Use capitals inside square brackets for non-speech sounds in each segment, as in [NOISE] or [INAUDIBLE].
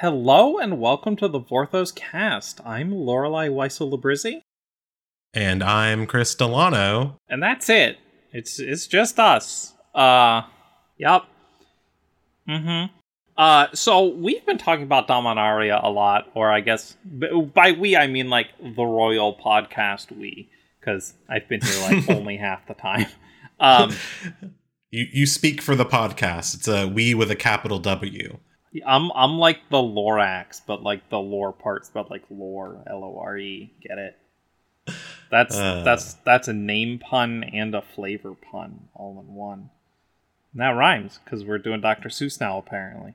Hello and welcome to the Vorthos cast. I'm Lorelei Weissel And I'm Chris Delano. And that's it. It's it's just us. Uh yep. Mm-hmm. Uh so we've been talking about Dominaria a lot, or I guess by we I mean like the Royal Podcast we, because I've been here like [LAUGHS] only half the time. Um You you speak for the podcast. It's a we with a capital W. I'm I'm like the Lorax, but like the lore parts, but like lore, L O R E. Get it? That's uh. that's that's a name pun and a flavor pun all in one. And that rhymes because we're doing Dr. Seuss now, apparently.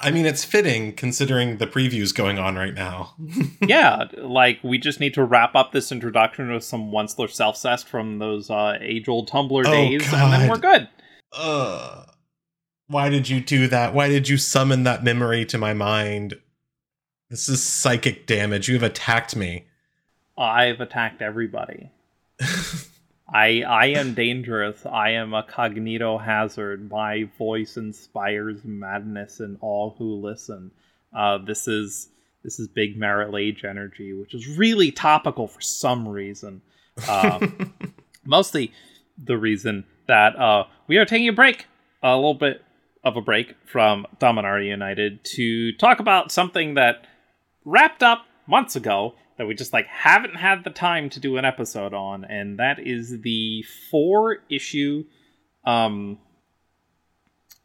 I mean, it's fitting considering the previews going on right now. [LAUGHS] yeah, like we just need to wrap up this introduction with some Once-ler self-cest from those uh, age-old Tumblr oh, days, and then we're good. Uh, why did you do that? Why did you summon that memory to my mind? This is psychic damage. You have attacked me. I've attacked everybody. [LAUGHS] I I am dangerous. I am a cognito hazard. My voice inspires madness in all who listen. Uh, this is this is big Marit Lage energy, which is really topical for some reason. Uh, [LAUGHS] mostly the reason that uh, we are taking a break, a little bit of a break from Dominaria United to talk about something that wrapped up months ago that we just like haven't had the time to do an episode on, and that is the four issue um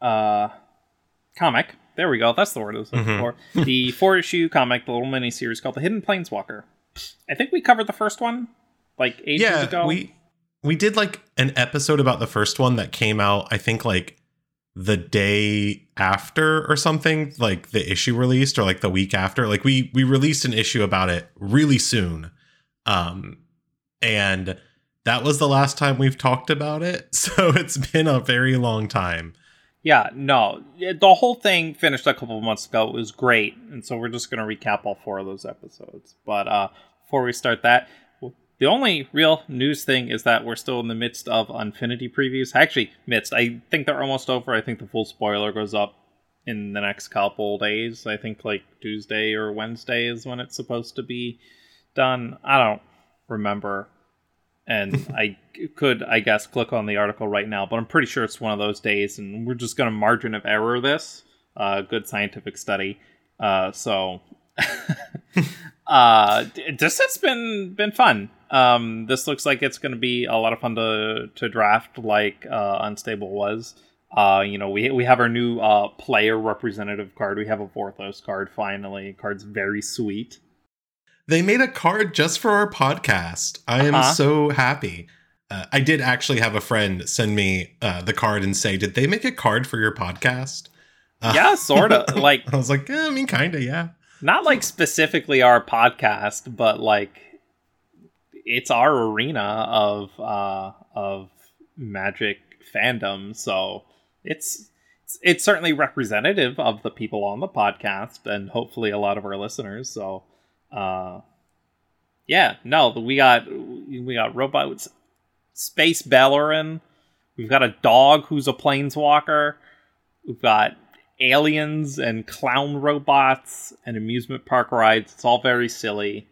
uh comic. There we go. That's the word I was looking mm-hmm. for. the [LAUGHS] four issue comic, the little mini series called The Hidden Planeswalker. I think we covered the first one like ages yeah, ago. We we did like an episode about the first one that came out, I think like the day after or something like the issue released or like the week after like we we released an issue about it really soon. Um and that was the last time we've talked about it [LAUGHS] so it's been a very long time. Yeah no. The whole thing finished a couple of months ago. It was great. And so we're just going to recap all four of those episodes. But uh before we start that the only real news thing is that we're still in the midst of Unfinity previews. Actually, midst. I think they're almost over. I think the full spoiler goes up in the next couple days. I think like Tuesday or Wednesday is when it's supposed to be done. I don't remember. And [LAUGHS] I could, I guess, click on the article right now, but I'm pretty sure it's one of those days, and we're just going to margin of error this. Uh, good scientific study. Uh, so [LAUGHS] [LAUGHS] uh, this has been been fun. Um, this looks like it's going to be a lot of fun to to draft, like uh, Unstable was. Uh, you know, we we have our new uh, player representative card. We have a Vorthos card finally. Card's very sweet. They made a card just for our podcast. I am uh-huh. so happy. Uh, I did actually have a friend send me uh, the card and say, "Did they make a card for your podcast?" Uh, yeah, sort of. [LAUGHS] like I was like, I mean, kind of, yeah. Not like specifically our podcast, but like it's our arena of uh, of magic fandom, so it's it's certainly representative of the people on the podcast and hopefully a lot of our listeners. So, uh, yeah, no, we got we got robots, space Beleren. We've got a dog who's a planeswalker. We've got aliens and clown robots and amusement park rides. It's all very silly.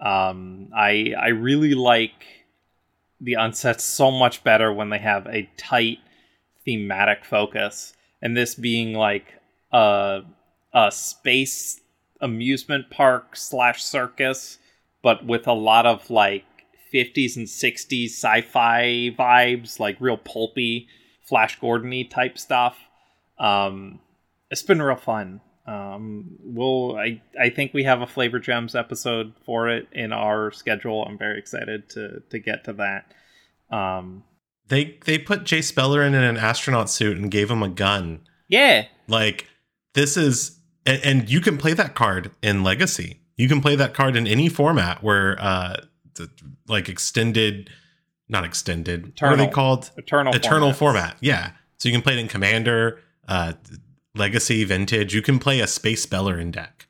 Um, I I really like the unsets so much better when they have a tight thematic focus, and this being like a a space amusement park slash circus, but with a lot of like 50s and 60s sci-fi vibes, like real pulpy, Flash Gordon-y type stuff. Um, it's been real fun. Um, we'll I I think we have a flavor gems episode for it in our schedule. I'm very excited to to get to that. Um, they they put Jace Beleren in an astronaut suit and gave him a gun. Yeah, like this is and, and you can play that card in Legacy. You can play that card in any format where uh the, like extended not extended eternal. what are they called eternal eternal format. format. yeah so you can play it in commander uh Legacy, Vintage, you can play a Space Beleren deck.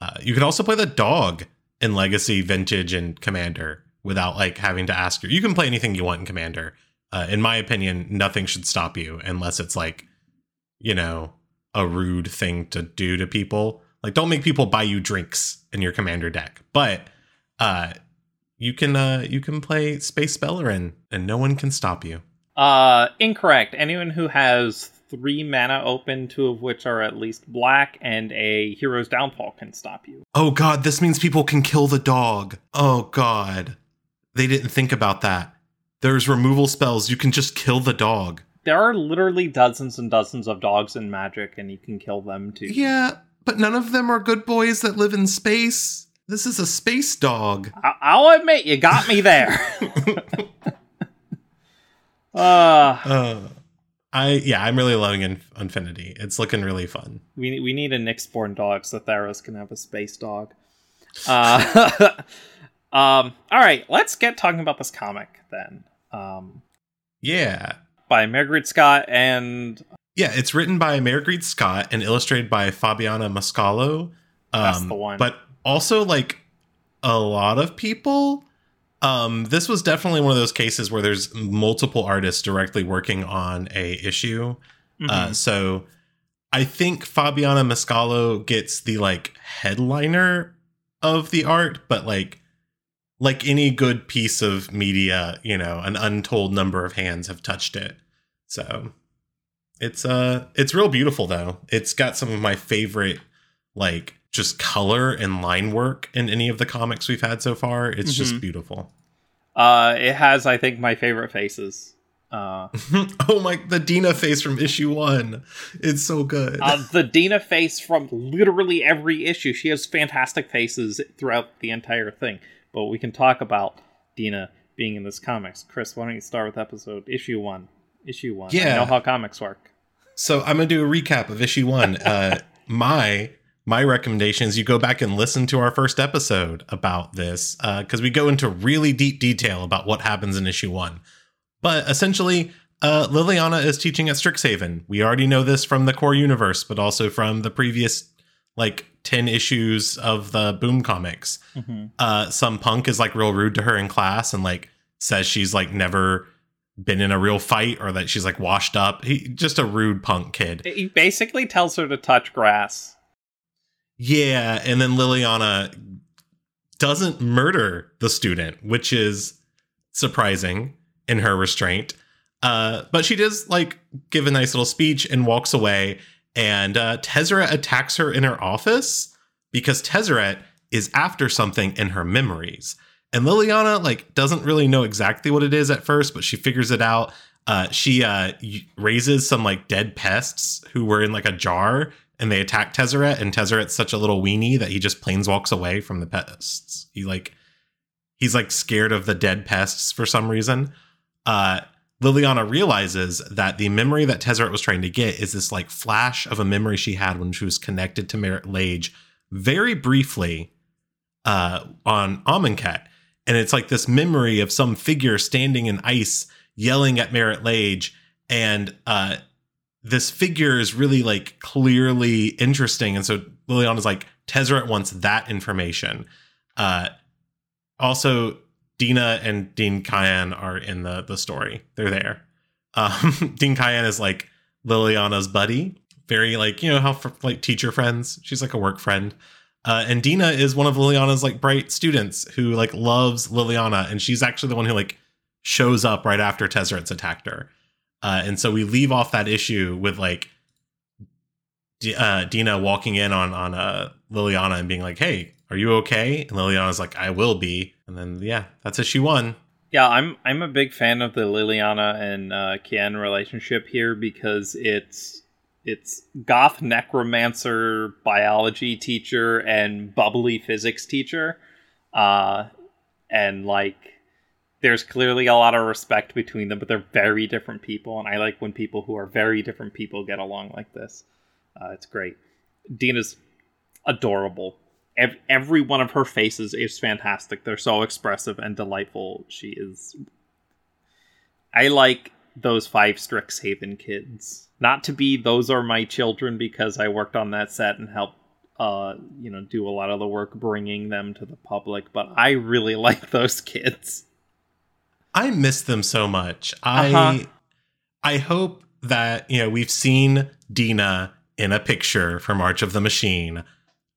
Uh, you can also play the dog in Legacy, Vintage, and Commander without like having to ask you. You can play anything you want in Commander. Uh, in my opinion, nothing should stop you unless it's like, you know, a rude thing to do to people. Like don't make people buy you drinks in your commander deck. But uh you can uh you can play Space Beleren and no one can stop you. Uh incorrect. Anyone who has three mana open, two of which are at least black, and a hero's downfall can stop you. Oh god, this means people can kill the dog. Oh god. They didn't think about that. There's removal spells. You can just kill the dog. There are literally dozens and dozens of dogs in Magic, and you can kill them too. Yeah, but none of them are good boys that live in space. This is a space dog. I- I'll admit, you got me there. [LAUGHS] [LAUGHS] uh, Uh, I yeah, I'm really loving Inf- Infinity. It's looking really fun. we, we need a Nyxborn dog so Theros can have a space dog. [LAUGHS] Uh, [LAUGHS] um, all right, let's get talking about this comic then. Um, Yeah. by Margaret Scott and Yeah, it's written by Margaret Scott and illustrated by Fabiana Mascolo. Um, That's the one. But also, like a lot of people, um, this was definitely one of those cases where there's multiple artists directly working on a issue. Uh, Mhm. so I think Fabiana Mascolo gets the like headliner of the art, but like like any good piece of media, you know, an untold number of hands have touched it. So it's uh it's real beautiful though. It's got some of my favorite like just color and line work in any of the comics we've had so far. It's just Mhm. beautiful. uh, it has, I think, my favorite faces. Uh, [LAUGHS] oh my the Dina face from issue 1. It's so good. uh, the Dina face from literally every issue. She has fantastic faces throughout the entire thing. But we can talk about Dina being in this comics. Chris, why don't you start with episode issue one? Issue one. Yeah. I know how comics work. So I'm gonna do a recap of issue one. [LAUGHS] Uh, my my recommendation is you go back and listen to our first episode about this because we go into really deep detail about what happens in issue one. But essentially, uh, Liliana is teaching at Strixhaven. We already know this from the core universe, but also from the previous like ten issues of the Boom comics. Mhm. Uh, some punk is like real rude to her in class and like says she's like never been in a real fight or that she's like washed up. He just a rude punk kid. He basically tells her to touch grass. Yeah, and then Liliana doesn't murder the student, which is surprising in her restraint. Uh, but she does like give a nice little speech and walks away. And uh, Tezzeret attacks her in her office because Tezzeret is after something in her memories. And Liliana like doesn't really know exactly what it is at first, but she figures it out. Uh, she uh, raises some like dead pests who were in like a jar and they attack Tezzeret, and Tezzeret's such a little weenie that he just planes walks away from the pests. He like he's like scared of the dead pests for some reason. Uh Liliana realizes that the memory that Tezzeret was trying to get is this like flash of a memory she had when she was connected to Marit Lage very briefly uh on Amonkhet. And it's like this memory of some figure standing in ice yelling at Marit Lage and uh this figure is really like clearly interesting. And so Liliana is like, Tezzeret wants that information. Uh, also, Dina and Dean Kianne are in the, the story. They're there. Um, [LAUGHS] Dean Kianne is like Liliana's buddy, very like, you know, how fr- like teacher friends. She's like a work friend. Uh, and Dina is one of Liliana's like bright students who like loves Liliana. And she's actually the one who like shows up right after Tezzeret's attacked her. Uh, and so we leave off that issue with like D- uh, Dina walking in on on uh, Liliana and being like, "Hey, are you okay?" And Liliana's like, "I will be." And then yeah, that's issue one. Yeah, I'm I'm a big fan of the Liliana and uh, Kianne relationship here because it's it's goth necromancer biology teacher and bubbly physics teacher, uh, and like there's clearly a lot of respect between them, but they're very different people, and I like when people who are very different people get along like this. Uh, it's great. Dina's adorable. Ev- every one of her faces is fantastic. They're so expressive and delightful. She is. I like those five Strixhaven kids. Not to be those are my children because I worked on that set and helped, uh, you know, do a lot of the work bringing them to the public. But I really [LAUGHS] like those kids. I miss them so much. I Uh-huh. I hope that you know we've seen Dina in a picture for March of the Machine.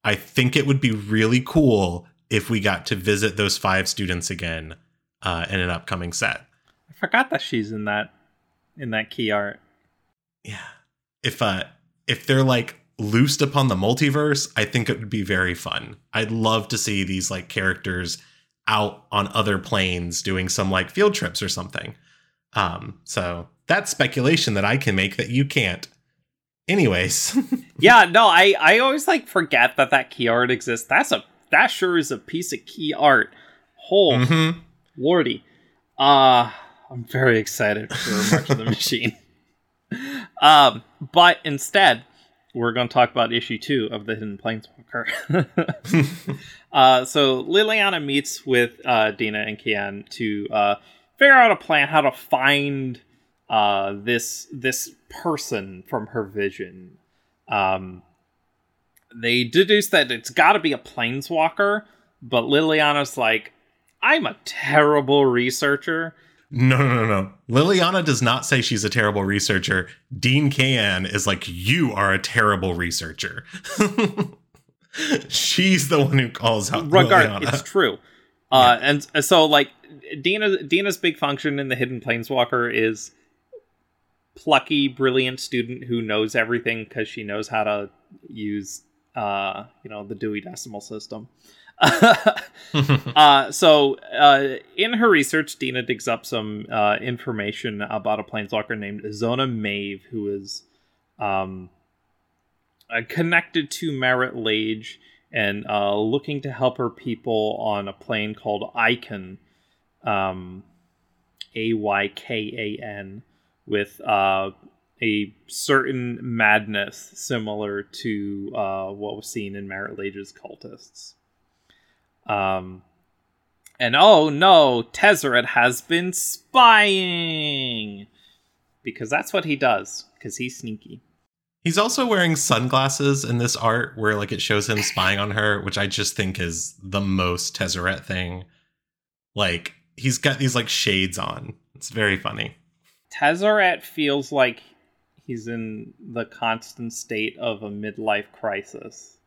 I think it would be really cool if we got to visit those five students again uh, in an upcoming set. I forgot that she's in that in that key art. Yeah. If uh if they're like loosed upon the multiverse, I think it would be very fun. I'd love to see these like characters out on other planes doing some like field trips or something. Um, so that's speculation that I can make that you can't. Anyways, [LAUGHS] yeah, no, I I always like forget that that key art exists. That's a that sure is a piece of key art. Whole mm-hmm. lordy, uh I'm very excited for [LAUGHS] March of the Machine. Um, but instead, we're going to talk about issue two of the Hidden Planeswalker. [LAUGHS] uh, so Liliana meets with uh, Dina and Kianne to uh, figure out a plan how to find uh, this this person from her vision. Um, they deduce that it's got to be a planeswalker, but Liliana's like, I'm a terrible researcher. No, no, no, no. Liliana does not say she's a terrible researcher. Dean Kianne is like, you are a terrible researcher. [LAUGHS] [LAUGHS] she's the one who calls out Regard, Liliana. It's true. [LAUGHS] Uh, yeah. and so like Dina Dina's big function in the Hidden Planeswalker is plucky, brilliant student who knows everything because she knows how to use uh, you know, the Dewey Decimal System. [LAUGHS] uh, so, uh, in her research, Dina digs up some uh, information about a planeswalker named Zona Mave, who is um, uh, connected to Marit Lage and uh, looking to help her people on a plane called Aykan, um, A Y K A N, with uh, a certain madness similar to what was seen in Marit Lage's cultists. Um, and oh no, Tezzeret has been spying! Because that's what he does, because he's sneaky. He's also wearing sunglasses in this art where like it shows him spying on her, which I just think is the most Tezzeret thing. Like he's got these like shades on. It's very funny. Tezzeret feels like he's in the constant state of a midlife crisis.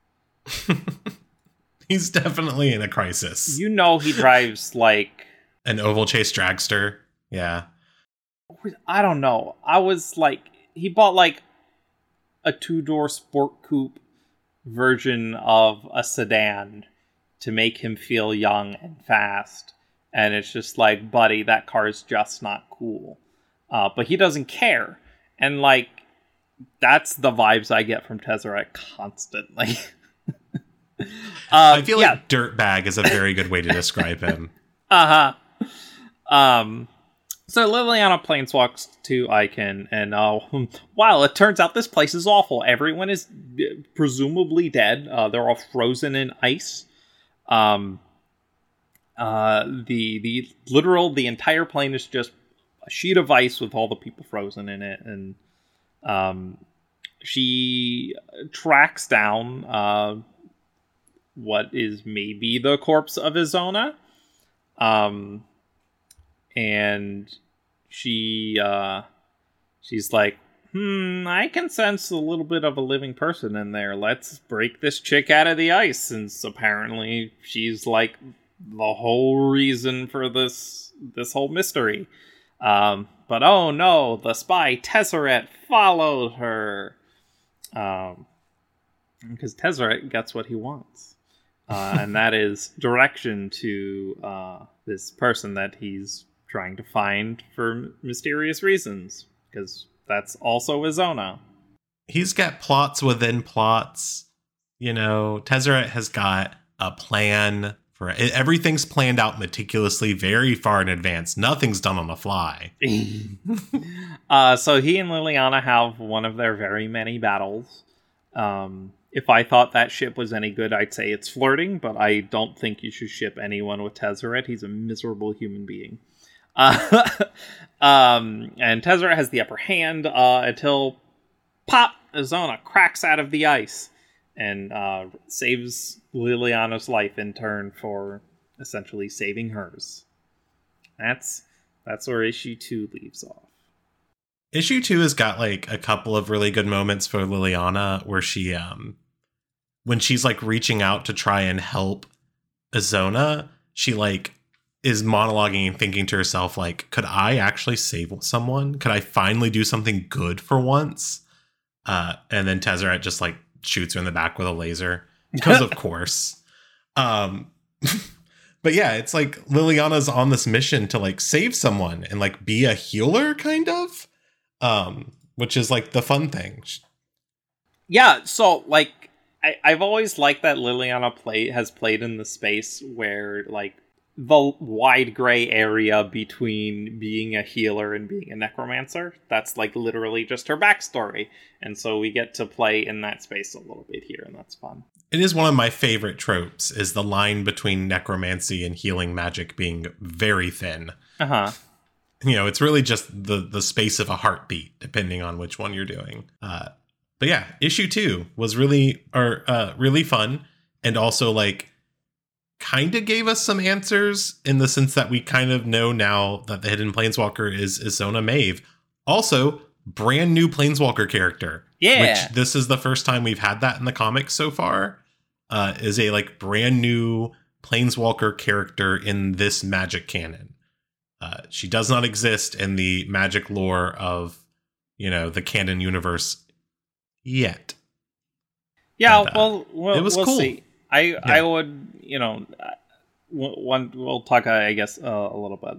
[LAUGHS] He's definitely in a crisis. You know he drives like an oval chase dragster. Yeah. I don't know. I was like he bought like a two-door sport coupe version of a sedan to make him feel young and fast. And it's just like, buddy, that car is just not cool. Uh, but he doesn't care. And like that's the vibes I get from Tezzeret constantly. [LAUGHS] Um, I feel yeah. like dirtbag is a very good way to describe him. [LAUGHS] uh huh. Um, so Liliana planeswalks to Aykan, and uh, wow, it turns out this place is awful. Everyone is uh, presumably dead. Uh, they're all frozen in ice. Um, uh, the the literal the entire plane is just a sheet of ice with all the people frozen in it, and um, she tracks down uh, what is maybe the corpse of Izona. Um, and she uh, she's like, hmm, I can sense a little bit of a living person in there. Let's break this chick out of the ice, since apparently she's like the whole reason for this this whole mystery. Um, but oh no, the spy Tezzeret followed her. Um, because Tezzeret gets what he wants uh, and that [LAUGHS] is direction to uh, this person that he's trying to find for mysterious reasons, because that's also Izona. He's got plots within plots. You know, Tezzeret has got a plan for. Everything's planned out meticulously, very far in advance. Nothing's done on the fly. [LAUGHS] uh, so he and Liliana have one of their very many battles. Um, if I thought that ship was any good, I'd say it's flirting, but I don't think you should ship anyone with Tezzeret. He's a miserable human being. Uh, [LAUGHS] um, and Tezzeret has the upper hand uh, until pop, Izona cracks out of the ice and uh, saves Liliana's life in turn for essentially saving hers. That's that's where issue two leaves off. Issue two has got like a couple of really good moments for Liliana where she um when she's like reaching out to try and help Azona, she like is monologuing and thinking to herself like could I actually save someone? Could I finally do something good for once? Uh and then Tezzeret just like shoots her in the back with a laser because of [LAUGHS] course. Um [LAUGHS] but yeah, it's like Liliana's on this mission to like save someone and like be a healer kind of um which is like the fun thing. Yeah, so like I, I've always liked that Liliana play has played in the space where like the wide gray area between being a healer and being a necromancer. That's like literally just her backstory. And so we get to play in that space a little bit here, and that's fun. It is one of my favorite tropes is the line between necromancy and healing magic being very thin. Uh-huh. You know, it's really just the the space of a heartbeat, depending on which one you're doing. Uh, but yeah, issue two was really or uh, really fun, and also like kind of gave us some answers in the sense that we kind of know now that the hidden planeswalker is Azona Maeve. Also, brand new planeswalker character. Yeah. Which this is the first time we've had that in the comics so far. Uh, is a like brand new planeswalker character in this magic canon. Uh, she does not exist in the magic lore of you know the canon universe yet. Yeah, and, uh, well, well, it was we'll cool. See. I yeah. I would you know one we'll talk I guess uh, a little bit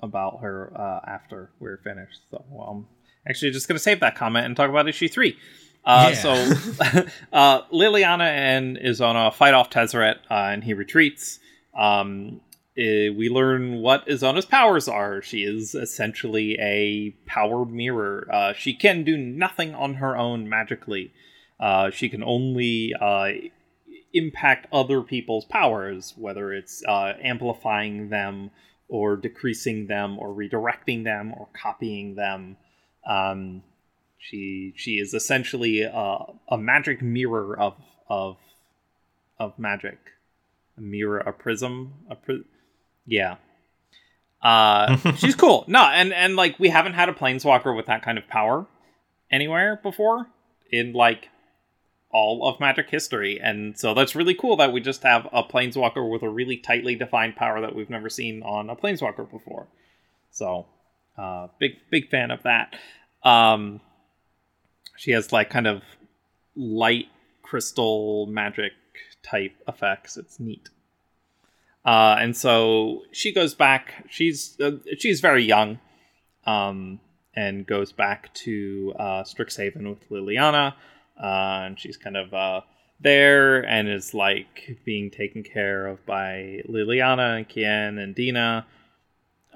about her uh, after we're finished. So I'm actually just gonna save that comment and talk about issue three. Uh, yeah. So [LAUGHS] uh, Liliana and Azona fight off Tezzeret, uh, and he retreats. Um, it, we learn what Azona's powers are. She is essentially a power mirror. Uh, she can do nothing on her own magically. Uh, she can only uh, impact other people's powers, whether it's uh, amplifying them or decreasing them or redirecting them or copying them. Um, she she is essentially a, a magic mirror of of of magic, a mirror, a prism, a pri- yeah. Uh, [LAUGHS] she's cool. No, and and like we haven't had a planeswalker with that kind of power anywhere before in like all of Magic history, and so that's really cool that we just have a planeswalker with a really tightly defined power that we've never seen on a planeswalker before. So, uh, big big fan of that. Um, she has like kind of light crystal magic type effects. It's neat. Uh, and so she goes back. She's uh, she's very young, um, and goes back to uh, Strixhaven with Liliana, uh, and she's kind of uh, there and is like being taken care of by Liliana and Kianne and Dina.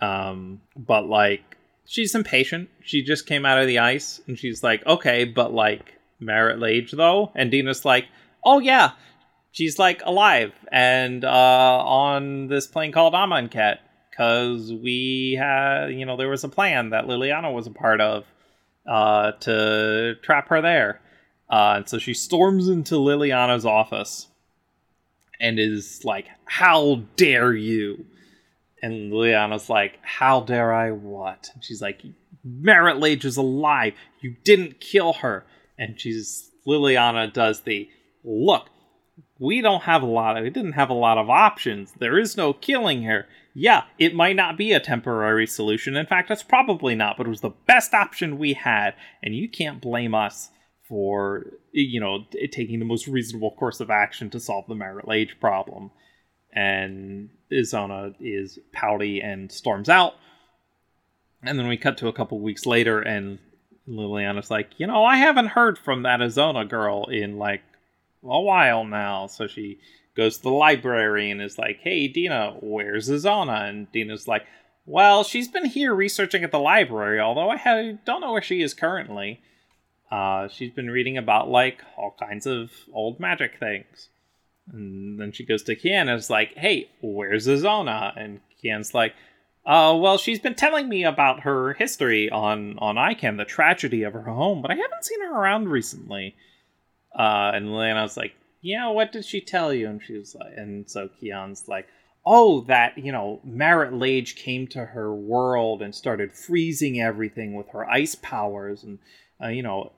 Um, but like she's impatient. She just came out of the ice, and she's like, okay, but like Marit Lage though, and Dina's like, oh yeah, she's like alive and uh, on this plane called Amonkhet because we had, you know, there was a plan that Liliana was a part of uh, to trap her there. Uh, and so she storms into Liliana's office and is like, How dare you? And Liliana's like, How dare I what? And she's like, Marit Lage is alive. You didn't kill her. And she's Liliana does the look, we don't have a lot of we didn't have a lot of options. There is no killing her. Yeah, it might not be a temporary solution. In fact, it's probably not, but it was the best option we had, and you can't blame us for you know taking the most reasonable course of action to solve the Marit Lage problem. And Azona is pouty and storms out. And then we cut to a couple weeks later, and Liliana's like, you know, I haven't heard from that Azona girl in like a while now. So she goes to the library and is like, "Hey, Dina, where's Azona?" And Dina's like, "Well, she's been here researching at the library, although I don't know where she is currently. Uh, she's been reading about like all kinds of old magic things." And then she goes to Kianne and is like, "Hey, where's Azona?" And Kianne's like, uh, well, she's been telling me about her history on on Aykan, the tragedy of her home, but I haven't seen her around recently. Uh, and Liliana's like, yeah, what did she tell you? And she was like, and so Kianne's like, oh, that, you know, Marit Lage came to her world and started freezing everything with her ice powers. And, uh, you know,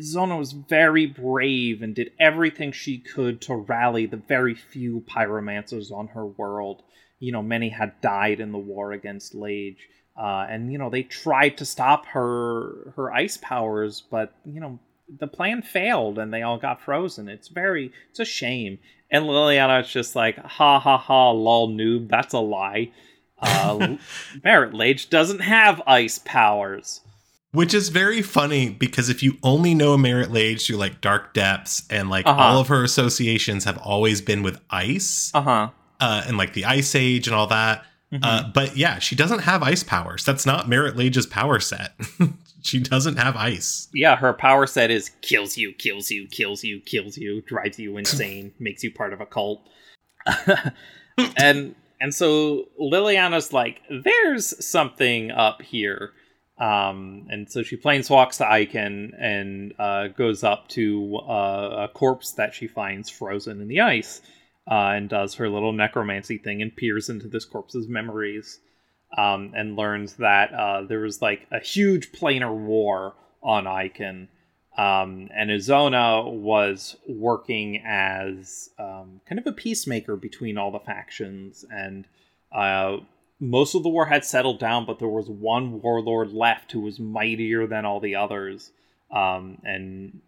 Zona was very brave and did everything she could to rally the very few pyromancers on her world. You know, many had died in the war against Lage. Uh, and you know they tried to stop her her ice powers, but you know the plan failed and they all got frozen. It's very it's a shame. And Liliana's just like ha ha ha lol noob. That's a lie. Uh, [LAUGHS] Lage doesn't have ice powers. Which is very funny because if you only know Marit Lage through like Dark Depths and like uh-huh. all of her associations have always been with ice, uh-huh. uh, and like the Ice Age and all that, Mm-hmm. Uh, but yeah, she doesn't have ice powers. That's not Marit Lage's power set. [LAUGHS] she doesn't have ice. Yeah, her power set is kills you, kills you, kills you, kills you, drives you insane, [LAUGHS] makes you part of a cult. [LAUGHS] and and so Liliana's like, there's something up here. Um, and so she planeswalks to Aykan and uh, goes up to uh, a corpse that she finds frozen in the ice uh, and does her little necromancy thing and peers into this corpse's memories um, and learns that uh, there was like a huge planar war on Aykan. Um, and Azona was working as um, kind of a peacemaker between all the factions. And uh, most of the war had settled down, but there was one warlord left who was mightier than all the others. Um, and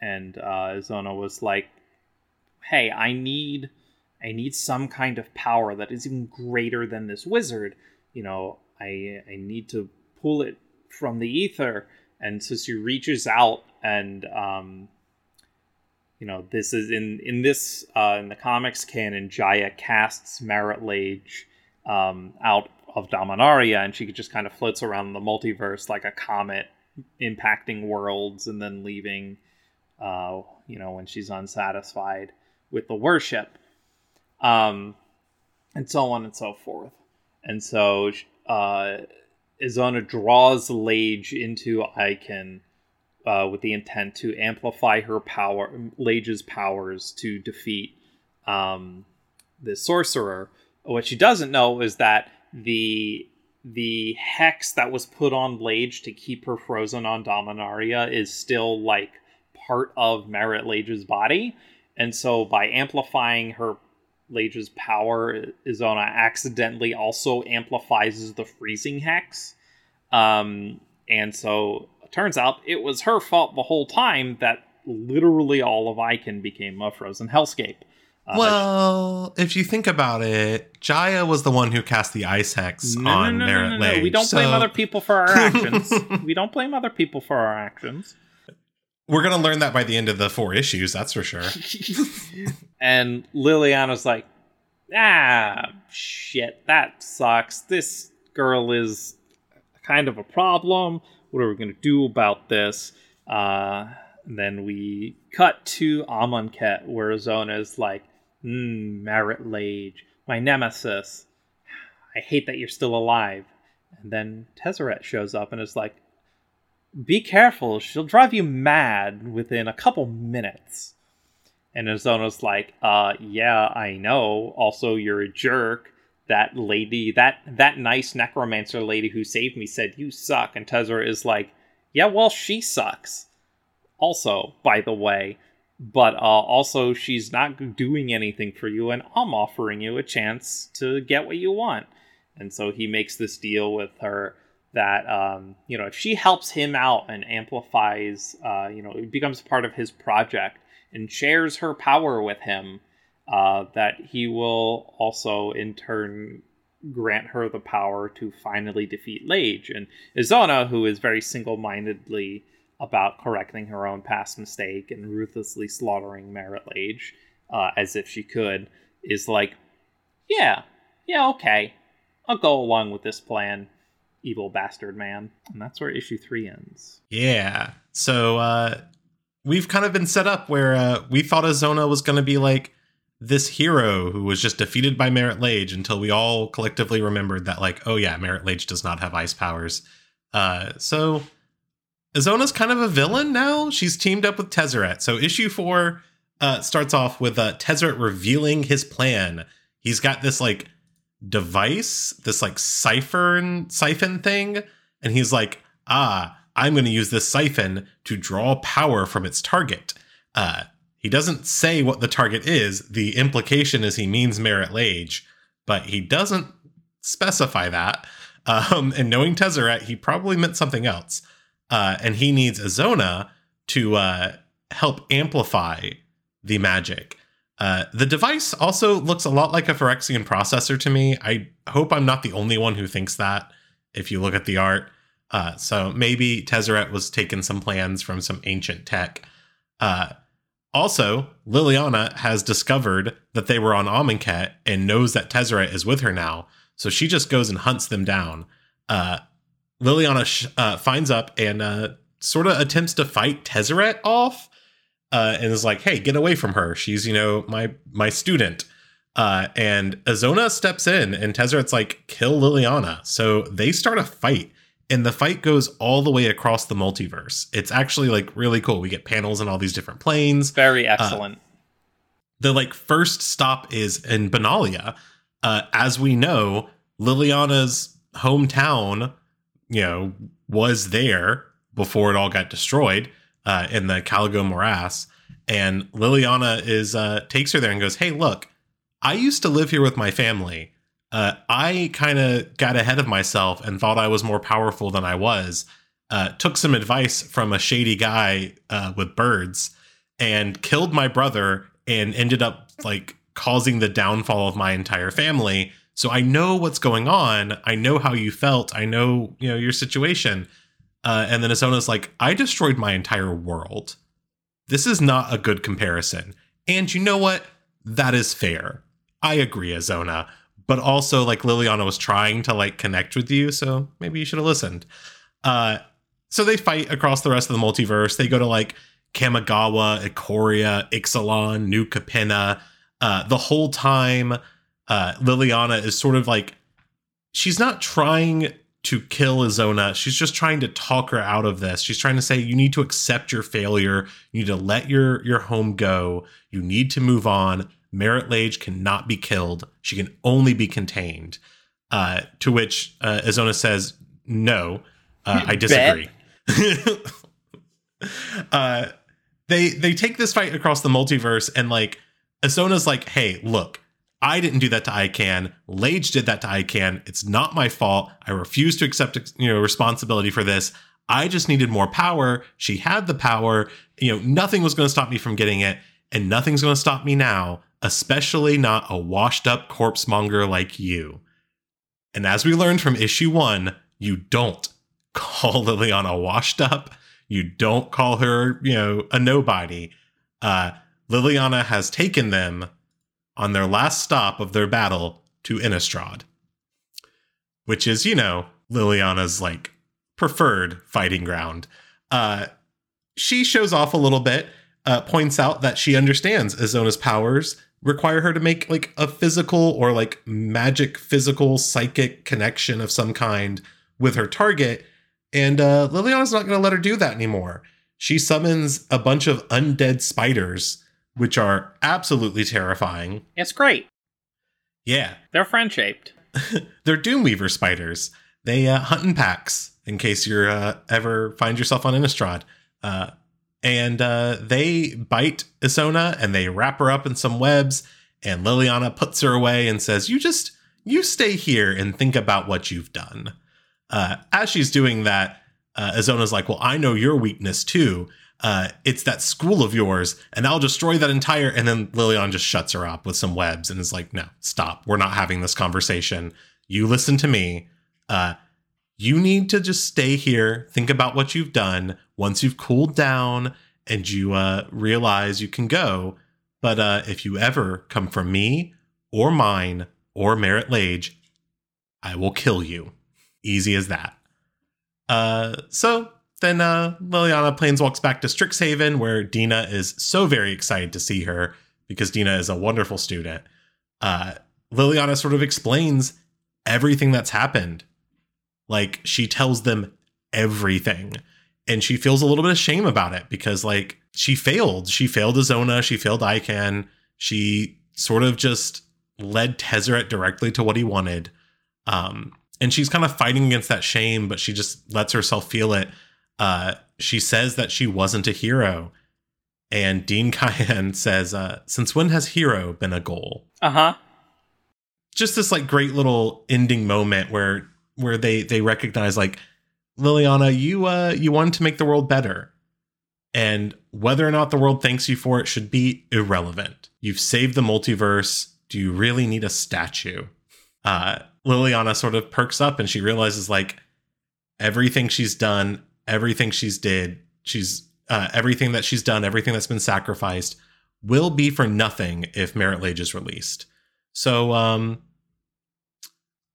and uh, Azona was like, hey, I need I need some kind of power that is even greater than this wizard. You know, I I need to pull it from the ether. And so she reaches out and um you know, this is in in this uh in the comics canon, Jaya casts Marit Lage um out of Dominaria and she just kind of floats around the multiverse like a comet impacting worlds and then leaving uh you know when she's unsatisfied with the worship, um, and so on and so forth. And so uh, Izona draws Lage into Aykan uh, with the intent to amplify her power, Lage's powers to defeat um, the sorcerer. What she doesn't know is that the the hex that was put on Lage to keep her frozen on Dominaria is still like part of Marit Lage's body. And so by amplifying her Lage's power, Izona accidentally also amplifies the freezing hex. Um, and so it turns out it was her fault the whole time that literally all of Aykan became a frozen hellscape. Uh, well, if you think about it, Jaya was the one who cast the ice hex no, on no, no, Marit Lage. We don't so... blame other people for our actions. [LAUGHS] we don't blame other people for our actions. We're gonna learn that by the end of the four issues, that's for sure. [LAUGHS] and Liliana's like, ah, shit, that sucks. This girl is kind of a problem. What are we gonna do about this? Uh, and then we cut to Amonkhet, where Zona is like, hmm, Marit Lage, my nemesis. I hate that you're still alive. And then Tezzeret shows up and is like, be careful, she'll drive you mad within a couple minutes. And Azona's like, uh, yeah, I know. Also, you're a jerk. That lady, that that nice necromancer lady who saved me said you suck. And Tezzeret is like, yeah, well, she sucks. Also, by the way, but uh, also she's not doing anything for you, and I'm offering you a chance to get what you want. And so he makes this deal with her that um, you know if she helps him out and amplifies uh, you know it becomes part of his project and shares her power with him uh, that he will also in turn grant her the power to finally defeat Lage and Izona who is very single-mindedly about correcting her own past mistake and ruthlessly slaughtering Marit Lage uh, as if she could is like yeah yeah okay I'll go along with this plan evil bastard man. And that's where issue three ends. Yeah. So uh we've kind of been set up where uh we thought Azona was gonna be like this hero who was just defeated by Marit Lage until we all collectively remembered that like, oh yeah, Marit Lage does not have ice powers. Uh so Azona's kind of a villain now. She's teamed up with Tezzeret. So issue four uh, starts off with uh, Tezzeret revealing his plan he's got this like device, this like siphon siphon thing, and he's like, ah, I'm going to use this siphon to draw power from its target. Uh, he doesn't say what the target is. The implication is he means Marit Lage, but he doesn't specify that. Um, and knowing Tezzeret, he probably meant something else. Uh, and he needs Azona to uh, help amplify the magic. Uh, the device also looks a lot like a Phyrexian processor to me. I hope I'm not the only one who thinks that if you look at the art. Uh, so maybe Tezzeret was taking some plans from some ancient tech. Uh, also, Liliana has discovered that they were on Amonkhet and knows that Tezzeret is with her now. So she just goes and hunts them down. Uh, Liliana sh- uh, finds up and uh, sort of attempts to fight Tezzeret off, uh, and is like, "Hey, get away from her! She's you know my my student." Uh, and Azona steps in, and Tezzeret's like, "Kill Liliana!" So they start a fight, and the fight goes all the way across the multiverse. It's actually like really cool. We get panels in all these different planes. Very excellent. the like first stop is in Benalia. Uh, as we know, Liliana's hometown, you know, was there before it all got destroyed uh, in the Caligo morass. And Liliana is uh, takes her there and goes, "Hey, look, I used to live here with my family. Uh, I kind of got ahead of myself and thought I was more powerful than I was. Uh, took some advice from a shady guy uh, with birds and killed my brother and ended up like causing the downfall of my entire family. So I know what's going on. I know how you felt. I know you know your situation." Uh, and then Azona's like, I destroyed my entire world. This is not a good comparison. And you know what? That is fair. I agree, Azona. But also, like Liliana was trying to like connect with you, so maybe you should have listened. Uh, so they fight across the rest of the multiverse. They go to like Kamigawa, Ikoria, Ixalan, New Capenna. Uh, the whole time, uh, Liliana is sort of like she's not trying to kill Azona. She's just trying to talk her out of this. She's trying to say you need to accept your failure. You need to let your your home go. You need to move on. Marit Lage cannot be killed. She can only be contained. Uh, to which uh, Azona says, "No, uh, I disagree." [LAUGHS] uh, they they take this fight across the multiverse, and like Azona's like, "Hey, look." I didn't do that to Aykan. Lage did that to Aykan. It's not my fault. I refuse to accept you know responsibility for this. I just needed more power. She had the power. You know, nothing was going to stop me from getting it, and nothing's going to stop me now, especially not a washed up corpse monger like you. And as we learned from issue one, you don't [LAUGHS] call Liliana washed up. You don't call her, you know, a nobody. Uh, Liliana has taken them on their last stop of their battle to Innistrad, which is, you know, Liliana's like preferred fighting ground. Uh, she shows off a little bit, uh, points out that she understands Azona's powers require her to make like a physical or like magic physical psychic connection of some kind with her target. And uh, Liliana's not going to let her do that anymore. She summons a bunch of undead spiders which are absolutely terrifying. It's great. Yeah. They're friend shaped. [LAUGHS] They're Doomweaver spiders. They uh, hunt in packs in case you're uh, ever find yourself on Innistrad. Uh, and uh, they bite Azona and they wrap her up in some webs. And Liliana puts her away and says, You just, you stay here and think about what you've done. Uh, as she's doing that, uh, Azona's like, Well, I know your weakness too uh, it's that school of yours, and I'll destroy that entire. And then Liliana just shuts her up with some webs and is like, no, stop. We're not having this conversation. You listen to me. Uh, you need to just stay here, think about what you've done. Once you've cooled down and you uh, realize you can go, but uh, if you ever come from me or mine or Marit Lage, I will kill you. Easy as that. Uh, so then uh, Liliana planeswalks back to Strixhaven, where Dina is so very excited to see her because Dina is a wonderful student. Uh, Liliana sort of explains everything that's happened. Like she tells them everything. And she feels a little bit of shame about it because, like, she failed. She failed Azona. She failed Aykan. She sort of just led Tezzeret directly to what he wanted. Um, and she's kind of fighting against that shame, but she just lets herself feel it. Uh, she says that she wasn't a hero. And Dean [LAUGHS] Kianne says, uh, Since when has hero been a goal? Uh huh. Just this like great little ending moment where where they they recognize like Liliana, you uh you wanted to make the world better. And whether or not the world thanks you for it should be irrelevant. You've saved the multiverse. Do you really need a statue? Uh Liliana sort of perks up and she realizes like everything she's done, everything she's did, she's uh, everything that she's done, everything that's been sacrificed will be for nothing if Marit Lage is released. So um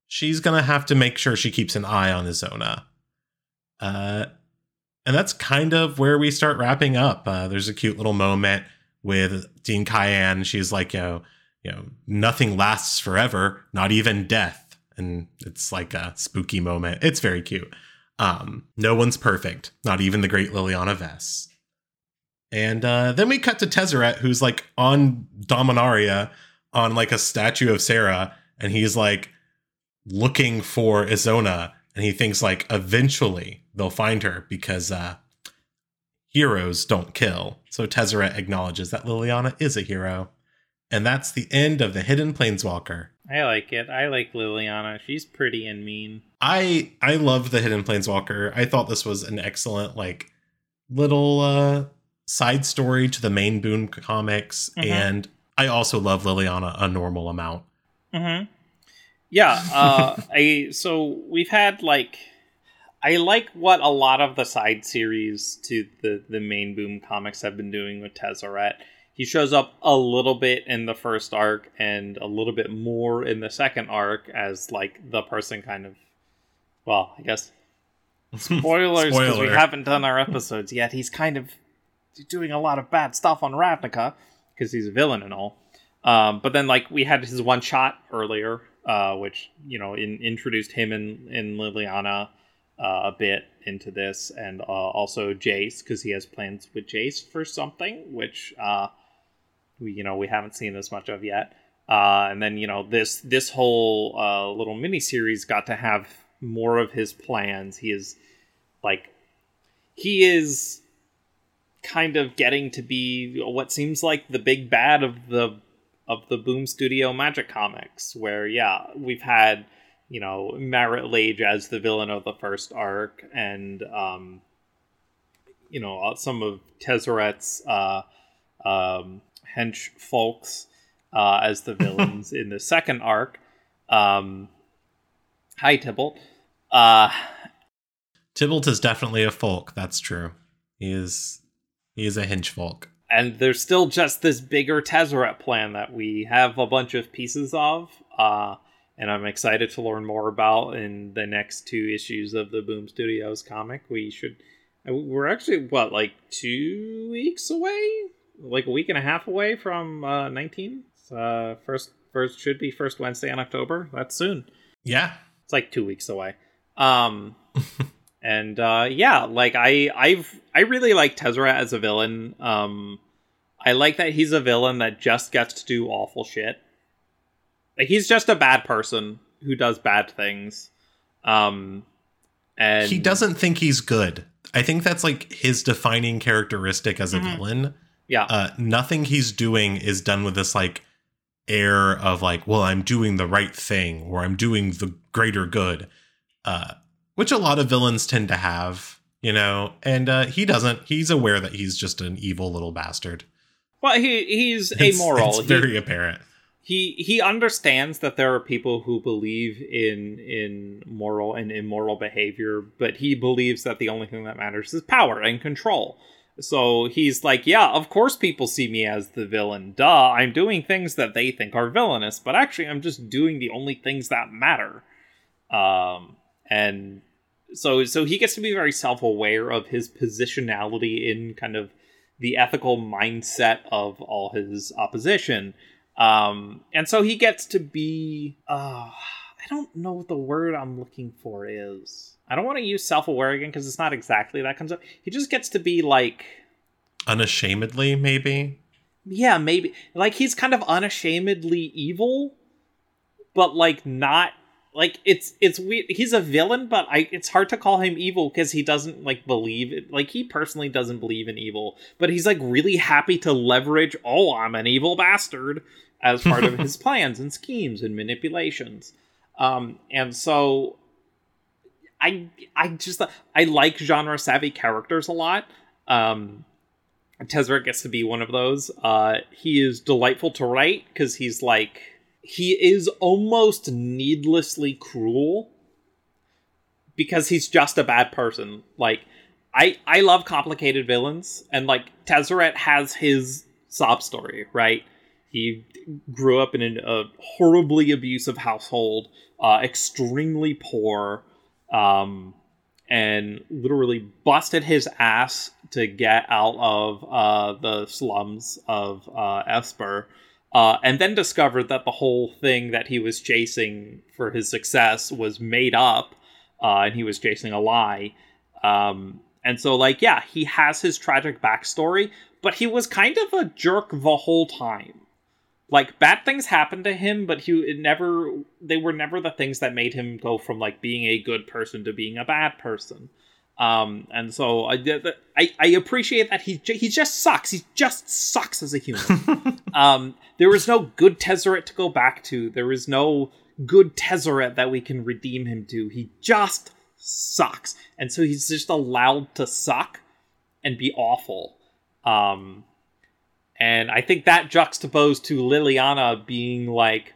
she's gonna have to make sure she keeps an eye on Isona. Uh and that's kind of where we start wrapping up. Uh, there's a cute little moment with Dean Caen. She's like, you know, you know, nothing lasts forever, not even death. And it's like a spooky moment. It's very cute. Um, no one's perfect, not even the great Liliana Vess. And uh, then we cut to Tezzeret, who's like on Dominaria on like a statue of Serra, and he's like looking for Izona, and he thinks like eventually they'll find her because uh, heroes don't kill. So Tezzeret acknowledges that Liliana is a hero. And that's the end of the Hidden Planeswalker. I like it. I like Liliana. She's pretty and mean. I I love the Hidden Planeswalker. I thought this was an excellent like little uh side story to the main Boom comics Mhm. and I also love Liliana a normal amount. Mm-hmm. Yeah. Uh, [LAUGHS] I so we've had like I like what a lot of the side series to the the main Boom comics have been doing with Tezzeret. He shows up a little bit in the first arc and a little bit more in the second arc as like the person kind of well, I guess [LAUGHS] spoilers because we haven't done our [LAUGHS] episodes yet. He's kind of doing a lot of bad stuff on Ravnica because he's a villain and all. Um, but then like we had his one shot earlier, uh, which you know in, introduced him and, and Liliana uh, a bit into this, and uh, also Jace because he has plans with Jace for something, which uh, we you know we haven't seen as much of yet. Uh, and then you know this this whole uh, little mini series got to have more of his plans. He is like he is kind of getting to be what seems like the big bad of the of the Boom Studio Magic comics, where yeah, we've had you know Marit Lage as the villain of the first arc, and um, you know uh, some of Tezzeret's uh, um, hench folks uh, as the [LAUGHS] villains in the second arc. Um, hi, Tybalt. Uh, Tybalt is definitely a folk, that's true. He is he is a hinge folk. and there's still just this bigger Tezzeret plan that we have a bunch of pieces of, uh, and I'm excited to learn more about in the next two issues of the Boom Studios comic. We should, uh, we're actually what like two weeks away, like a week and a half away from uh, 19. Uh, first, first should be first Wednesday in October. That's soon. Yeah. It's like two weeks away. Um, and uh, yeah, like I, I've, I really like Tezra as a villain. Um, I like that he's a villain that just gets to do awful shit. Like he's just a bad person who does bad things. Um, and he doesn't think he's good. I think that's like his defining characteristic as a Mhm. villain. Yeah, Uh, nothing he's doing is done with this like air of like, well, I'm doing the right thing or I'm doing the greater good, uh, which a lot of villains tend to have, you know. And uh, he doesn't. He's aware that he's just an evil little bastard. well, he he's It's- amoral. It's He- very apparent. he he understands that there are people who believe in in moral and immoral behavior but he believes that the only thing that matters is power and control so he's like yeah of course people see me as the villain duh i'm doing things that they think are villainous but actually i'm just doing the only things that matter um and so so he gets to be very self-aware of his positionality in kind of the ethical mindset of all his opposition. Um and so he gets to be uh i don't know what the word i'm looking for is. I don't want to use self-aware again because it's not exactly that comes up. He just gets to be like Unashamedly, maybe. yeah maybe. Like he's kind of unashamedly evil but like not like it's it's weird. He's a villain, but I it's hard to call him evil because he doesn't like believe it. Like he personally doesn't believe in evil, but he's like really happy to leverage. Oh, I'm an evil bastard as part of [LAUGHS] his plans and schemes and manipulations. Um, and so I I just I like genre savvy characters a lot. Um, Tezzeret gets to be one of those. Uh, he is delightful to write because he's like he is almost needlessly cruel because he's just a bad person. Like I I love complicated villains and like Tezzeret has his sob story, right? He grew up in an, a horribly abusive household, uh, extremely poor, um, and literally busted his ass to get out of uh, the slums of uh, Esper uh, and then discovered that the whole thing that he was chasing for his success was made up, uh, and he was chasing a lie. Um, and so, like, yeah, he has his tragic backstory, but he was kind of a jerk the whole time. Like, bad things happened to him, but he never, they were never the things that made him go from, like, being a good person to being a bad person. Um, and so I, I, I appreciate that he he just sucks. He just sucks as a human. [LAUGHS] um, there is no good Tezzeret to go back to. There is no good Tezzeret that we can redeem him to. He just sucks, and so he's just allowed to suck and be awful. Um, and I think that juxtaposed to Liliana being like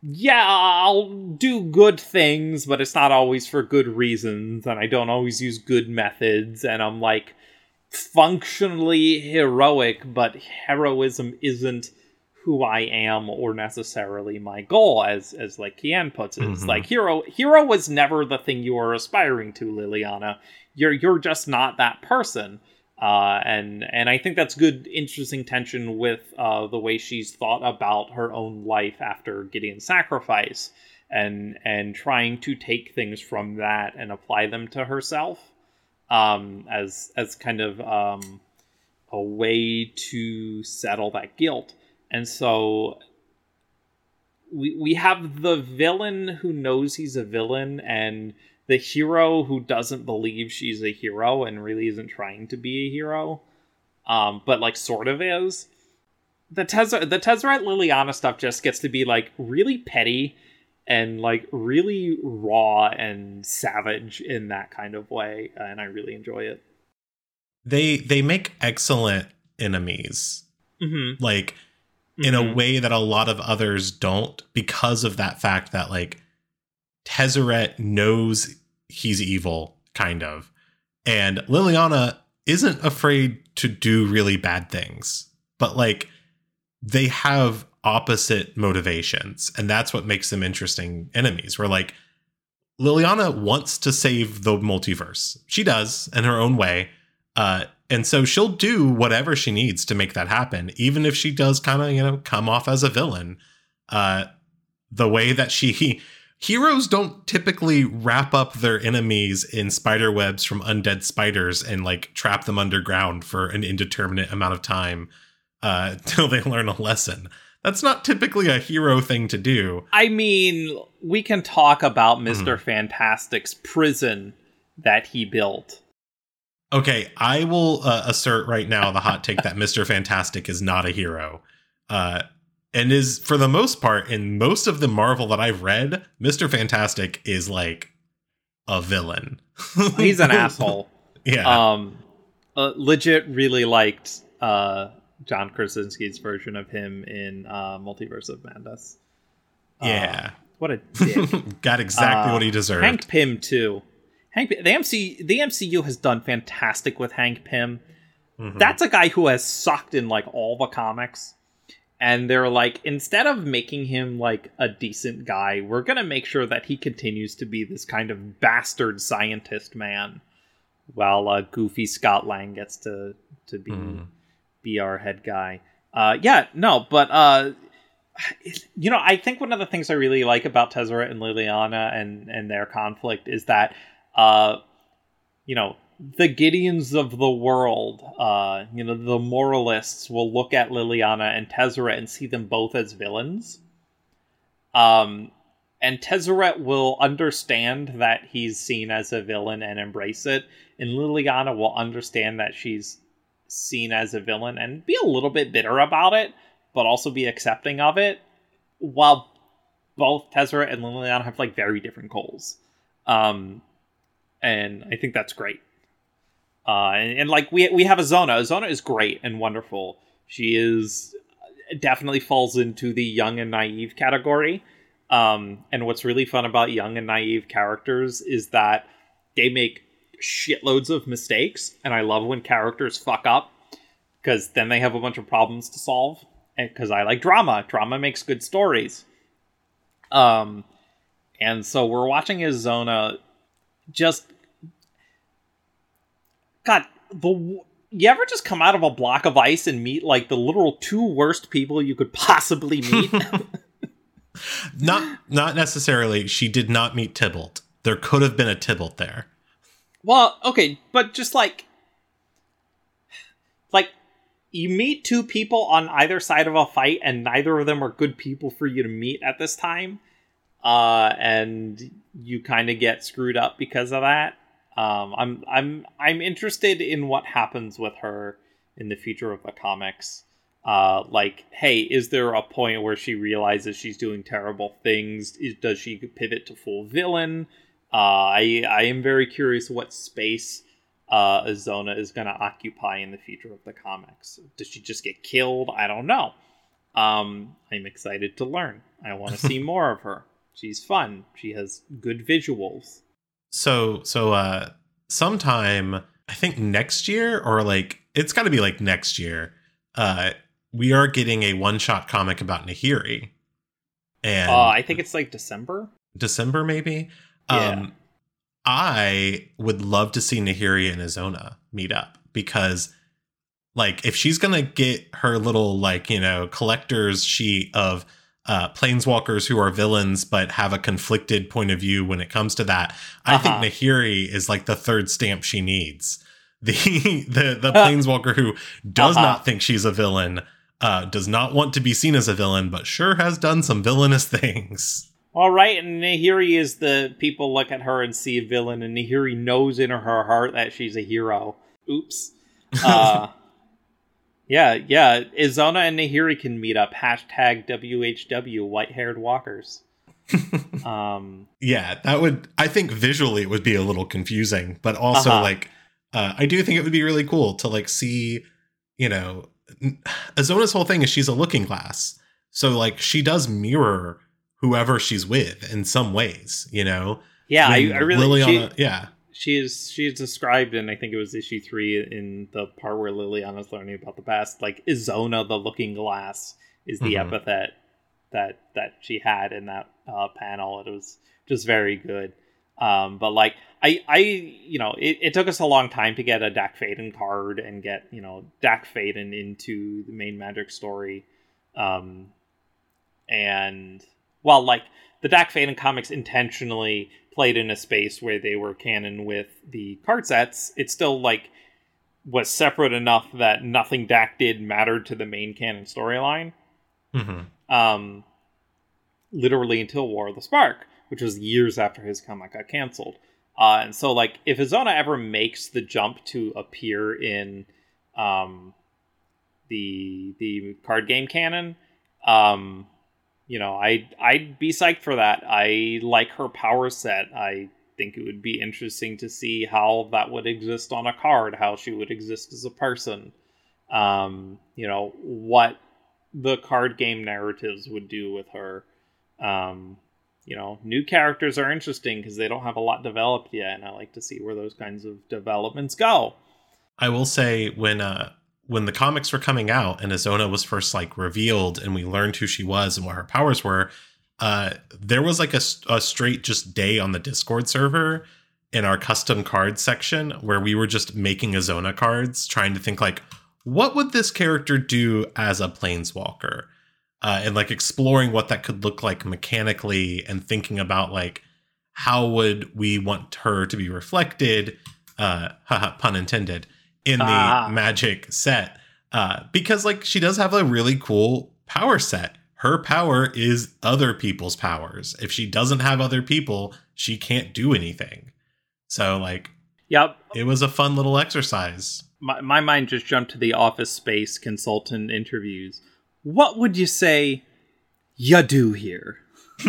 yeah, I'll do good things, but it's not always for good reasons, and I don't always use good methods, and I'm like functionally heroic, but heroism isn't who I am or necessarily my goal, as as like Kianne puts it. Mm-hmm. It's like hero hero was never the thing you were aspiring to, Liliana. You're you're just not that person. Uh, and and I think that's good, interesting tension with uh, the way she's thought about her own life after Gideon's sacrifice, and and trying to take things from that and apply them to herself, um, as as kind of um, a way to settle that guilt. And so we we have the villain who knows he's a villain and the hero who doesn't believe she's a hero and really isn't trying to be a hero, um, but like sort of is. The Tezzeret, the Tezzeret Liliana stuff just gets to be like really petty and like really raw and savage in that kind of way, and I really enjoy it. They they make excellent enemies, mm-hmm. like in mm-hmm. a way that a lot of others don't, because of that fact that like Tezzeret knows he's evil, kind of. And Liliana isn't afraid to do really bad things, but like they have opposite motivations. And that's what makes them interesting enemies. Where like Liliana wants to save the multiverse. She does in her own way. Uh, and so she'll do whatever she needs to make that happen, even if she does kind of, you know, come off as a villain. Uh, the way that she [LAUGHS] heroes don't typically wrap up their enemies in spider webs from undead spiders and like trap them underground for an indeterminate amount of time uh, [LAUGHS] till they learn a lesson. That's not typically a hero thing to do. I mean, we can talk about Mr. Mm-hmm. Fantastic's prison that he built. Okay, I will uh, assert right now the hot take that Mr. Fantastic is not a hero. Uh, and is for the most part in most of the Marvel that I've read, Mister Fantastic is like a villain. [LAUGHS] He's an asshole. [LAUGHS] Yeah. Um, uh, legit really liked uh John Krasinski's version of him in uh, Multiverse of Madness. Yeah. Uh, what a dick. [LAUGHS] Got exactly what he uh, deserved. Hank Pym too. Hank the MC the MCU has done fantastic with Hank Pym. Mm-hmm. That's a guy who has sucked in like all the comics and they're like instead of making him like a decent guy we're gonna make sure that he continues to be this kind of bastard scientist man while uh, goofy scott lang gets to to be mm. be our head guy uh yeah no but uh you know i think one of the things i really like about tezzeret and liliana and and their conflict is that uh you know the Gideons of the world, uh, you know, the moralists will look at Liliana and Tezzeret and see them both as villains. Um, and Tezzeret will understand that he's seen as a villain and embrace it, and Liliana will understand that she's seen as a villain and be a little bit bitter about it, but also be accepting of it. While both Tezzeret and Liliana have like very different goals, um, and I think that's great. Uh, and, and like we we have Azona. Azona is great and wonderful. She is definitely falls into the young and naive category. Um, and what's really fun about young and naive characters is that they make shitloads of mistakes, and I love when characters fuck up because then they have a bunch of problems to solve. Because I like drama, drama makes good stories. Um, and so we're watching Azona just God, the you ever just come out of a block of ice and meet like the literal two worst people you could [LAUGHS] possibly meet? [LAUGHS] not not necessarily. She did not meet Tybalt. There could have been a Tybalt there. Well, okay, but just like like you meet two people on either side of a fight and neither of them are good people for you to meet at this time. Uh and you kind of get screwed up because of that. Um I'm I'm I'm interested in what happens with her in the future of the comics uh, like, hey, is there a point where she realizes she's doing terrible things? Is, does she pivot to full villain? Uh, I I am very curious what space uh, Azona is going to occupy in the future of the comics. Does she just get killed? I don't know. Um, I'm excited to learn. I want to see [LAUGHS] more of her. She's fun. She has good visuals. So so uh, sometime I think next year or like it's got to be like next year. Uh, we are getting a one shot comic about Nahiri. And uh, I think it's like December. December, maybe. Yeah. Um, I would love to see Nahiri and Azona meet up because, like, if she's gonna get her little like you know collector's sheet of uh, planeswalkers who are villains but have a conflicted point of view when it comes to that, uh-huh. I think uh-huh. Nahiri is like the third stamp she needs. [LAUGHS] The the the planeswalker who does uh-huh. not think she's a villain uh, does not want to be seen as a villain, but sure has done some villainous [LAUGHS] things. All right, and Nahiri is the people look at her and see a villain, and Nahiri knows in her heart that she's a hero. Oops. [LAUGHS] Uh, yeah, yeah. Azona and Nahiri can meet up. Hashtag WHW, white haired walkers. [LAUGHS] um, yeah, that would, I think visually it would be a little confusing, but also uh-huh. like, uh, I do think it would be really cool to like see, you know, Azona's whole thing is she's a looking glass. So like she does mirror whoever she's with in some ways, you know? Yeah, I, I, really Liliana, she, yeah. She is she is described in I think it was issue three in the part where Liliana's learning about the past. Like Izona the looking glass is the mm-hmm. epithet that that she had in that uh, panel. It was just very good. Um, but like I, I, you know, it, it took us a long time to get a Dack Fayden card and get you know Dack Fayden into the main Magic story, um, and well, like the Dack Fayden comics intentionally played in a space where they were canon with the card sets. It still like was separate enough that nothing Dack did mattered to the main canon storyline. Mm-hmm. Um, literally until War of the Spark which was years after his comic got canceled. Uh, and so, like, if Azona ever makes the jump to appear in um, the the card game canon, um, you know, I I'd be psyched for that. I like her power set. I think it would be interesting to see how that would exist on a card, how she would exist as a person. Um, you know, what the card game narratives would do with her. Um, you know, new characters are interesting because they don't have a lot developed yet, and I like to see where those kinds of developments go. I will say when uh when the comics were coming out and Azona was first like revealed and we learned who she was and what her powers were, uh there was like a, a straight just day on the Discord server in our custom card section where we were just making Azona cards, trying to think like, what would this character do as a planeswalker? uh, and like exploring what that could look like mechanically and thinking about like how would we want her to be reflected uh haha, pun intended in the ah. magic set uh because like she does have a really cool power set her power is other people's powers. If she doesn't have other people, she can't do anything. So like Yep. It was a fun little exercise. My my mind just jumped to the office space consultant interviews. What would you say you do here? [LAUGHS]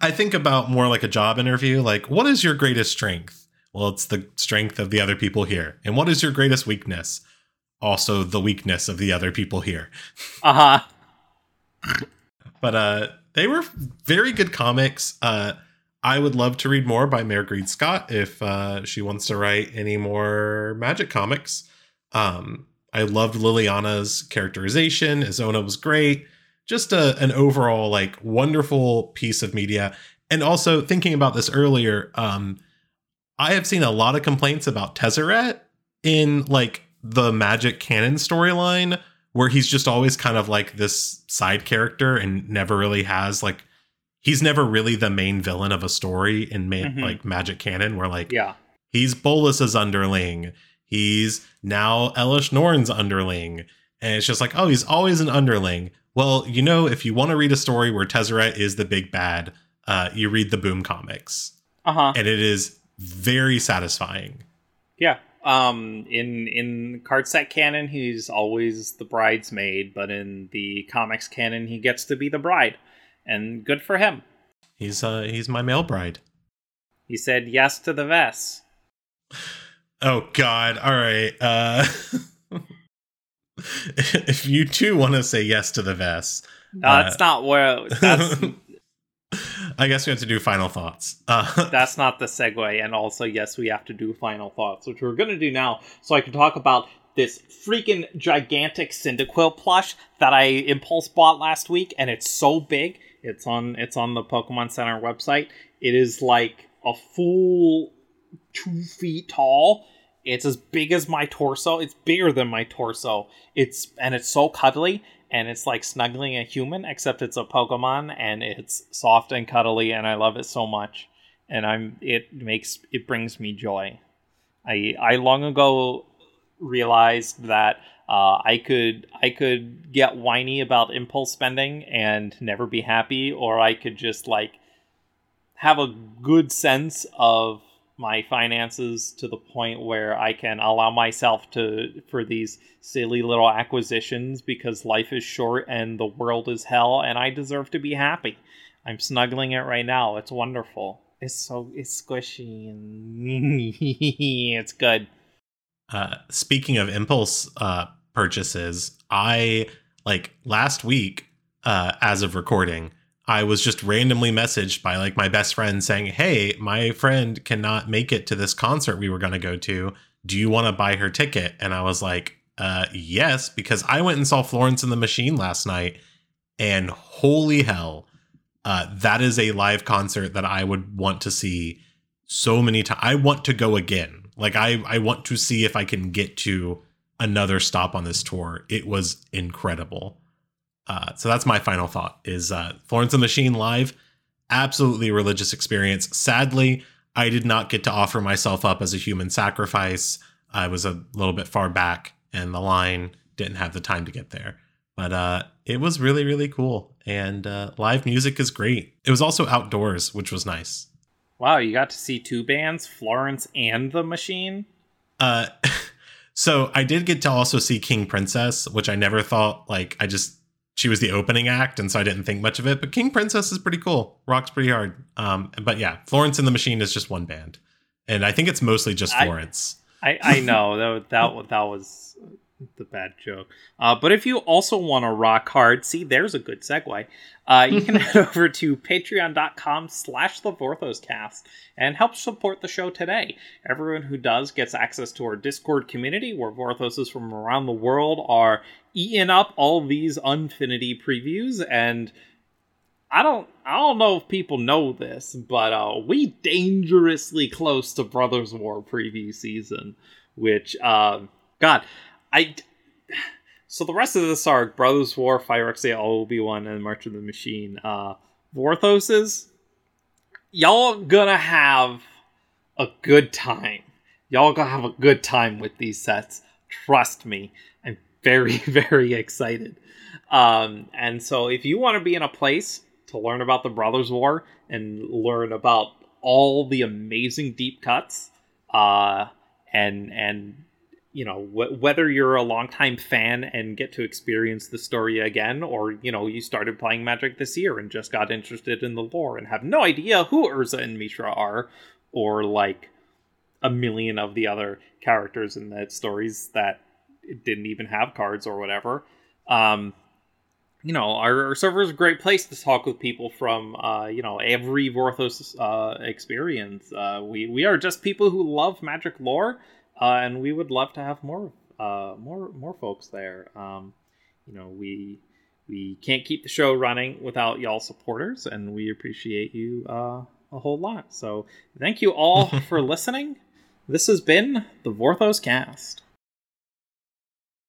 I think about more like a job interview, like what is your greatest strength? Well, it's the strength of the other people here. And what is your greatest weakness? Also the weakness of the other people here. Uh-huh. [LAUGHS] but uh they were very good comics. Uh I would love to read more by Mairghread Scott if uh, she wants to write any more magic comics. Um, I loved Liliana's characterization. Azona was great. Just a, an overall like wonderful piece of media. And also thinking about this earlier, um, I have seen a lot of complaints about Tezzeret in like the magic canon storyline, where he's just always kind of like this side character and never really has like he's never really the main villain of a story in ma- Mhm. like magic canon where like Yeah. he's Bolas's underling he's now Elesh Norn's underling and it's just like oh he's always an underling well you know if you want to read a story where Tezzeret is the big bad uh, you read the Boom comics Uh-huh. and it is very satisfying Yeah. Um in in card set canon he's always the bridesmaid, but in the comics canon he gets to be the bride. And good for him. he's uh he's my male bride He said yes to the vest. [SIGHS] oh god all right uh [LAUGHS] if you too want to say yes to the vest No, Uh, that's not where that's [LAUGHS] [LAUGHS] I guess we have to do final thoughts. [LAUGHS] Uh, that's not the segue. And also, yes, we have to do final thoughts, which we're gonna do now, so I can talk about this freaking gigantic Cyndaquil plush that I impulse bought last week, and it's so big. It's on it's on the Pokemon Center website. It is like a full two feet tall. It's as big as my torso. It's bigger than my torso. It's and it's so cuddly and it's like snuggling a human, except it's a Pokemon and it's soft and cuddly, and I love it so much. And I'm it makes it brings me joy. I I long ago realized that uh, I could I could get whiny about impulse spending and never be happy, or I could just like have a good sense of my finances to the point where I can allow myself to for these silly little acquisitions because life is short and the world is hell and I deserve to be happy. I'm snuggling it right now. It's wonderful. It's so it's squishy and [LAUGHS] it's good. uh, speaking of impulse uh, purchases, I like last week, uh, as of recording, I was just randomly messaged by like my best friend saying, "Hey, my friend cannot make it to this concert we were going to go to. Do you want to buy her ticket?" And I was like, uh, "Yes," because I went and saw Florence and the Machine last night, and holy hell, uh, that is a live concert that I would want to see so many times. I want to go again. Like I, I want to see if I can get to another stop on this tour. It was incredible. Uh, so that's my final thought: is uh, Florence and the Machine live, absolutely religious experience. Sadly, I did not get to offer myself up as a human sacrifice. I was a little bit far back, and the line didn't have the time to get there. But uh, it was really, really cool, and uh, live music is great. It was also outdoors, which was nice. Wow, you got to see two bands, Florence and the Machine. Uh, [LAUGHS] so I did get to also see King Princess, which I never thought like I just she was the opening act, and so I didn't think much of it. But King Princess is pretty cool, rocks pretty hard. Um, but yeah, Florence and the Machine is just one band, and I think it's mostly just I- Florence. I, I know that that that was the bad joke. Uh, but if you also want to rock hard, see, there's a good segue. Uh, you can [LAUGHS] head over to patreon.com slash the Vorthoscast and help support the show today. Everyone who does gets access to our Discord community where Vorthoses from around the world are eating up all these Unfinity previews and I don't I don't know if people know this, but uh, we dangerously close to Brothers War preview season, which um, God, I so the rest of this arc, Brothers War, Phyrexia, Obi Wan, and March of the Machine, uh, Vorthoses, y'all gonna have a good time. Y'all gonna have a good time with these sets. Trust me. I'm very [LAUGHS] very excited. Um, and so if you want to be in a place to learn about the Brothers War and learn about all the amazing deep cuts, uh, and and you know wh- whether you're a longtime fan and get to experience the story again, or you know you started playing Magic this year and just got interested in the lore and have no idea who Urza and Mishra are, or like a million of the other characters in the stories that didn't even have cards or whatever. Um, you know, our, our, server is a great place to talk with people from, uh, you know, every Vorthos uh, experience. Uh, we we are just people who love magic lore, uh, and we would love to have more uh, more more folks there. Um, you know, we we can't keep the show running without y'all supporters, and we appreciate you uh, a whole lot. So thank you all [LAUGHS] for listening. This has been the Vorthos Cast.